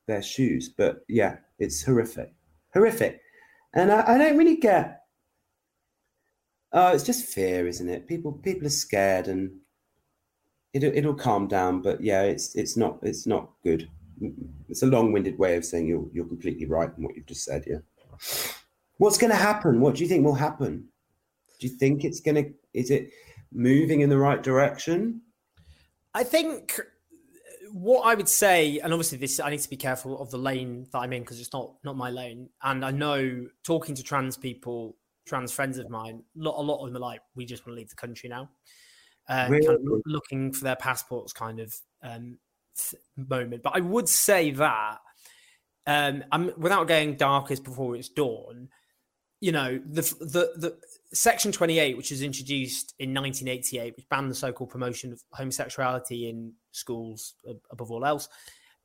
their shoes, but yeah, it's horrific, horrific, and I, I don't really get. Uh, it's just fear, isn't it? People people are scared, and it'll it'll calm down. But yeah, it's it's not it's not good it's a long-winded way of saying you're you're completely right in what you've just said. Yeah. What's going to happen? What do you think will happen? Do you think it's going to? Is it moving in the right direction? I think what I would say, and obviously this, I need to be careful of the lane that I'm in because it's not not my lane. And I know talking to trans people, trans friends of mine, a lot of them are like, we just want to leave the country now. Um, really? kind of looking for their passports, kind of um, moment. But I would say that, um, I'm without going darkest before it's dawn. You know, the the the Section 28, which was introduced in 1988, which banned the so-called promotion of homosexuality in schools above all else.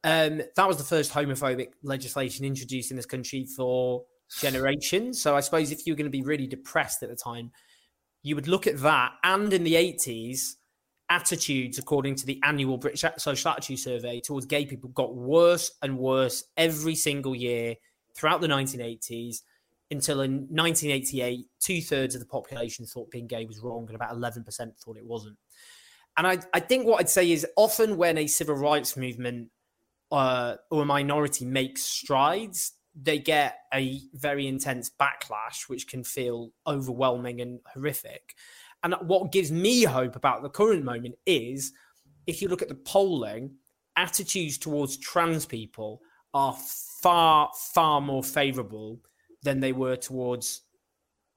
Um, that was the first homophobic legislation introduced in this country for generations. So I suppose if you were going to be really depressed at the time, you would look at that. And in the 80s, attitudes, according to the annual British Social Attitude Survey, towards gay people got worse and worse every single year throughout the 1980s until in 1988, two thirds of the population thought being gay was wrong and about 11% thought it wasn't. And I, I think what I'd say is often when a civil rights movement uh, or a minority makes strides, they get a very intense backlash, which can feel overwhelming and horrific. And what gives me hope about the current moment is if you look at the polling, attitudes towards trans people are far, far more favorable than they were towards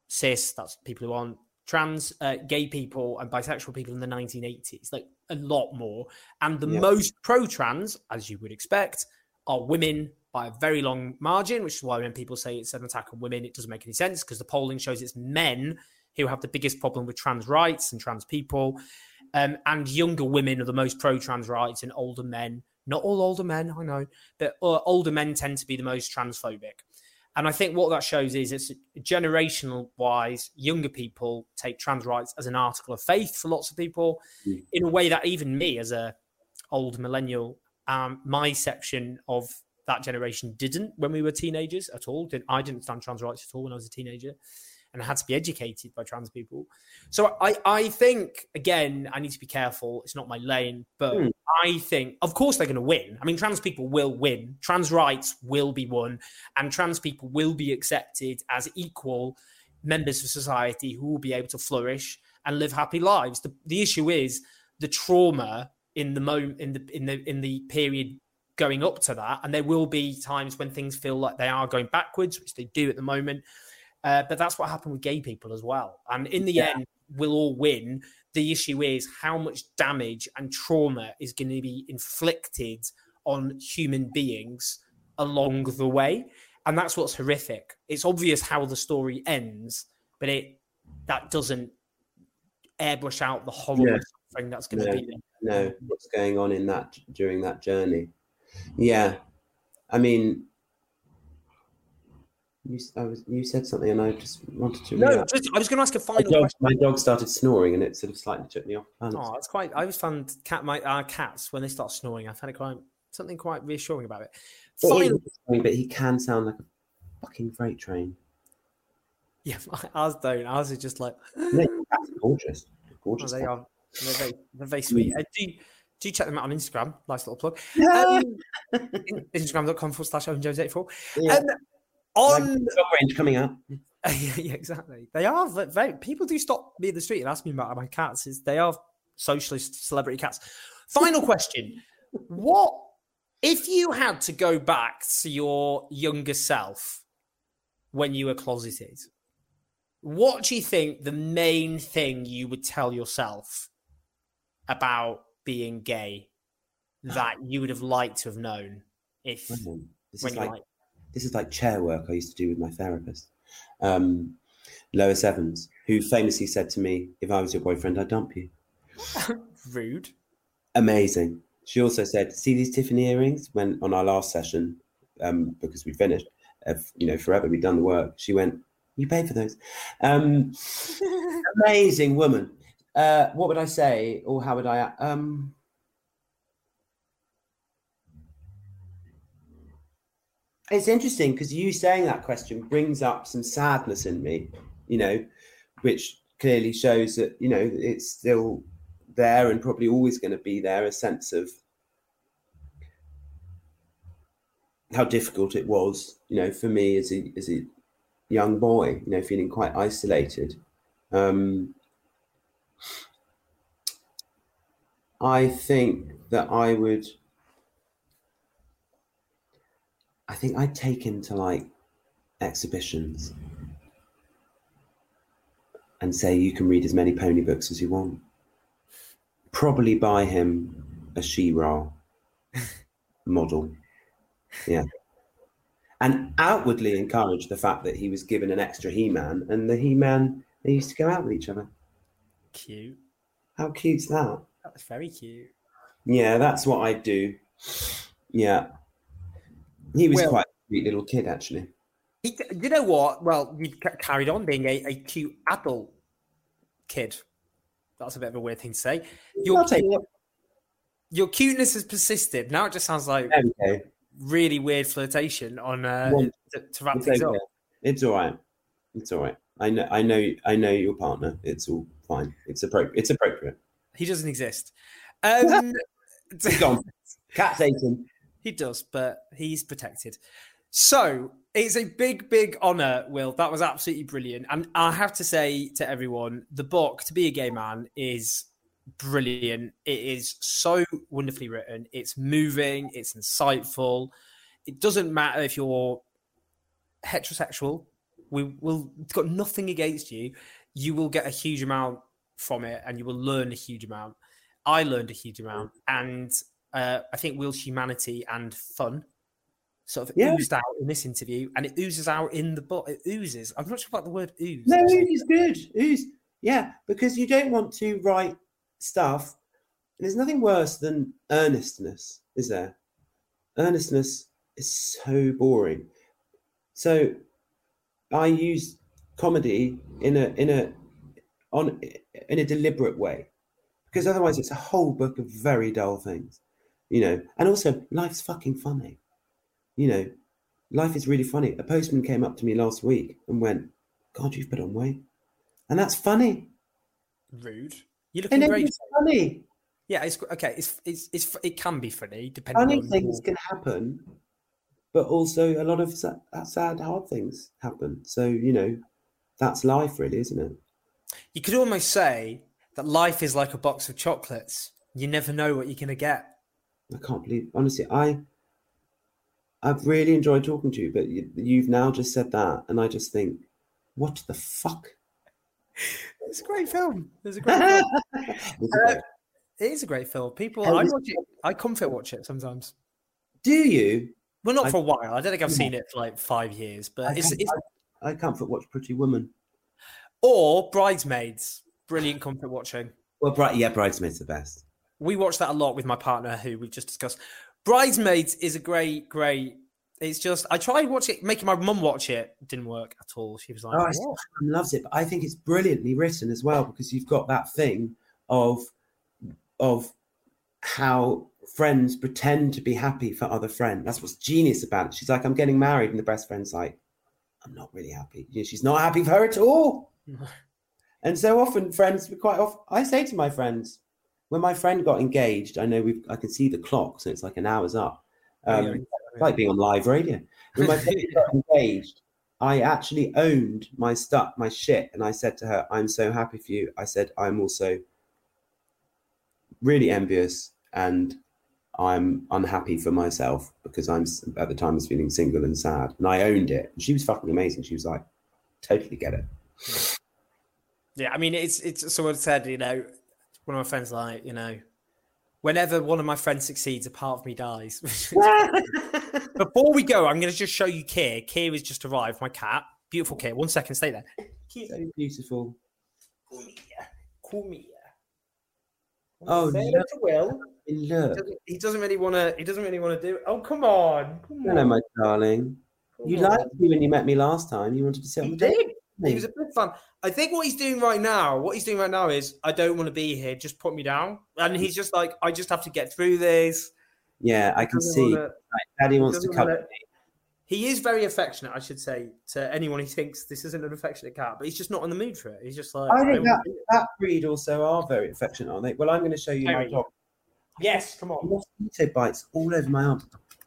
cis, that's people who aren't trans, uh, gay people, and bisexual people in the 1980s. Like a lot more. And the yeah. most pro trans, as you would expect, are women by a very long margin, which is why when people say it's an attack on women, it doesn't make any sense because the polling shows it's men who have the biggest problem with trans rights and trans people. Um, and younger women are the most pro trans rights, and older men, not all older men, I know, but uh, older men tend to be the most transphobic. And I think what that shows is it's generational wise, younger people take trans rights as an article of faith for lots of people mm. in a way that even me, as a old millennial, um, my section of that generation didn't when we were teenagers at all. Didn't, I didn't stand trans rights at all when I was a teenager and had to be educated by trans people. So I, I think again, I need to be careful. It's not my lane, but mm. I think, of course, they're going to win. I mean, trans people will win. Trans rights will be won, and trans people will be accepted as equal members of society who will be able to flourish and live happy lives. The, the issue is the trauma in the moment in the in the in the period going up to that, and there will be times when things feel like they are going backwards, which they do at the moment. Uh, but that's what happened with gay people as well. And in the yeah. end, we'll all win. The issue is how much damage and trauma is going to be inflicted on human beings along the way. And that's what's horrific. It's obvious how the story ends, but it that doesn't airbrush out the horrible suffering that's going no, to be. No, what's going on in that during that journey? Yeah, I mean, you, I was, you said something, and I just wanted to. No, just, I was going to ask a final my dog, question. My dog started snoring, and it sort of slightly took me off balance. Oh, it's quite. I always found cat my uh, cats when they start snoring. I find it quite something quite reassuring about it. Final, but he can sound like a fucking freight train. Yeah, ours don't. Ours is just like. gorgeous, gorgeous. Oh, they are. They're very, they're very sweet. Uh, do, do check them out on Instagram. Nice little plug. Um, Instagram.com forward slash Owen Jones 84. Yeah. Um, on range coming out. yeah, exactly. They are very, people do stop me in the street and ask me about my cats. They are socialist celebrity cats. Final question: What if you had to go back to your younger self when you were closeted? What do you think the main thing you would tell yourself about being gay that you would have liked to have known if this when is like, like this is like chair work I used to do with my therapist, um, Lois Evans, who famously said to me, "If I was your boyfriend, I'd dump you." Rude. Amazing. She also said, "See these Tiffany earrings?" When on our last session, um, because we finished, uh, you know, forever we'd done the work. She went, "You paid for those." Um, amazing woman. Uh, what would I say, or how would I? Um, it's interesting because you saying that question brings up some sadness in me, you know, which clearly shows that, you know, it's still there and probably always going to be there a sense of how difficult it was, you know, for me as a, as a young boy, you know, feeling quite isolated. Um, I think that I would I think I'd take him to like exhibitions and say, you can read as many pony books as you want. Probably buy him a She-Ra model. Yeah. And outwardly encourage the fact that he was given an extra He Man and the He Man, they used to go out with each other. Cute. How cute's that? That's very cute. Yeah, that's what I'd do. Yeah. He was well, quite a sweet little kid, actually. He, you know what? Well, you carried on being a, a cute adult kid. That's a bit of a weird thing to say. Your, your cuteness has persisted. Now it just sounds like okay. really weird flirtation on uh, well, to, to, wrap things okay. up. It's all right. It's all right. I know. I know. I know your partner. It's all fine. It's appropriate. It's appropriate. He doesn't exist. Um, He's gone. Cat's eaten. He does, but he's protected. So it's a big, big honor, Will. That was absolutely brilliant. And I have to say to everyone, the book, To Be a Gay Man, is brilliant. It is so wonderfully written. It's moving, it's insightful. It doesn't matter if you're heterosexual, we will got nothing against you. You will get a huge amount from it and you will learn a huge amount. I learned a huge amount. And uh, I think Will's humanity and fun sort of yeah. oozed out in this interview, and it oozes out in the book. It oozes. I'm not sure about the word ooze. No, ooze is good. Ooze, yeah, because you don't want to write stuff. There's nothing worse than earnestness, is there? Earnestness is so boring. So I use comedy in a in a on in a deliberate way because otherwise it's a whole book of very dull things you know, and also life's fucking funny. You know, life is really funny. A postman came up to me last week and went, God, you've put on weight. And that's funny. Rude. You're looking great. It's funny. Yeah, it's okay. It's, it's, it's, it can be funny depending funny on things can happen, but also a lot of sad, sad, hard things happen. So, you know, that's life, really, isn't it? You could almost say that life is like a box of chocolates. You never know what you're going to get. I can't believe, honestly, I, I've really enjoyed talking to you, but you, you've now just said that, and I just think, what the fuck? It's a great film. It's a great film. Uh, it is a great film. People, I watch it. I comfort watch it sometimes. Do you? Well, not I- for a while. I don't think I've seen it for like five years, but I, it's, it's I, I comfort watch Pretty Woman. or Bridesmaids. Brilliant comfort watching. Well, yeah, Bridesmaids the best. We watch that a lot with my partner, who we just discussed. Bridesmaids is a great, great. It's just I tried watching it, making my mum watch it. Didn't work at all. She was like, Oh, I "What?" loves it, but I think it's brilliantly written as well because you've got that thing of of how friends pretend to be happy for other friends. That's what's genius about it. She's like, I'm getting married, and the best friend's like, I'm not really happy. You know, she's not happy for her at all. and so often, friends, quite often, I say to my friends, when my friend got engaged, I know we've, I can see the clock, so it's like an hour's up. Um, Yeah. it's like being on live radio. When my friend got engaged, I actually owned my stuff, my shit, and I said to her, "I'm so happy for you." I said, "I'm also really envious, and I'm unhappy for myself because I'm at the time I was feeling single and sad, and I owned it." And she was fucking amazing. She was like, "Totally get it." Yeah, I mean, it's it's someone said, you know, one of my friends like, you know, whenever one of my friends succeeds, a part of me dies. Before we go, I'm going to just show you Kier. Kier has just arrived, my cat. Beautiful Kier. One second, stay there. Kier, so beautiful. come here. Come here. Oh, Say look. to Will. In He doesn't, he doesn't really want to. He doesn't really want to do. it. Oh, come on. Come Hello, on. my darling. come You on. liked me when you met me last time. You wanted to sit on He the did. date. He was a big fan. I think what he's doing right now, what he's doing right now is, I don't want to be here. Just put me down. And he's just like, I just have to get through this. Yeah, I can see. wanna- Daddy wants to doesn't cuddle me. He is very affectionate, I should say, to anyone who thinks this isn't an affectionate cat, but he's just not in the mood for it. He's just like, I think that that breed also are very affectionate, aren't they? Well, I'm going to show you my Very. dog. yes, come on. Mosquito bites all over my arm.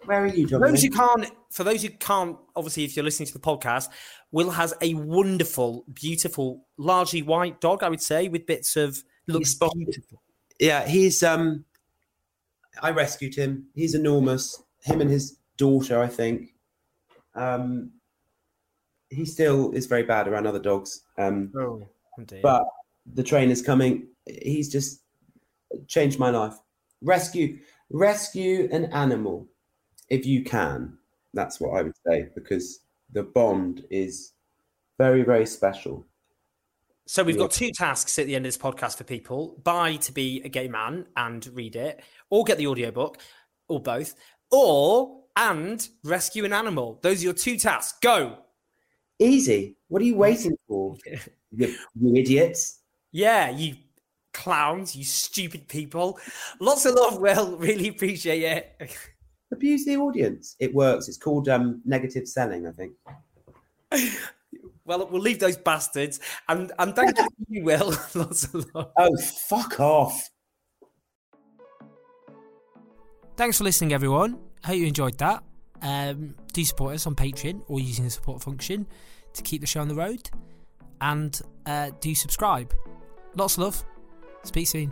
Where are you, For those who can't, for those who can't, obviously, if you're listening to the podcast, Will has a wonderful, beautiful, largely white dog. I would say with bits of looks beautiful. Yeah, he's um. I rescued him. He's enormous. Him and his daughter, I think. Um, he still is very bad around other dogs. Um, Oh, but the trainer's coming. He's just changed my life. Rescue, rescue an animal if you can. That's what I would say because the bond is very, very special. So we've got two tasks at the end of this podcast for people: buy to be a gay man and read it, or get the audiobook, or both, or and rescue an animal. Those are your two tasks. Go. Easy. What are you waiting for? you, you idiots. Yeah, you clowns, you stupid people. Lots of love, Will. Really appreciate it. Abuse the audience. It works. It's called um, negative selling, I think. Well, we'll leave those bastards. And and thank you, you, Will. Lots of love. Oh, fuck off. Thanks for listening, everyone. Hope you enjoyed that. Um, do support us on Patreon or using the support function to keep the show on the road. And uh, do subscribe. Lots of love. Speak soon.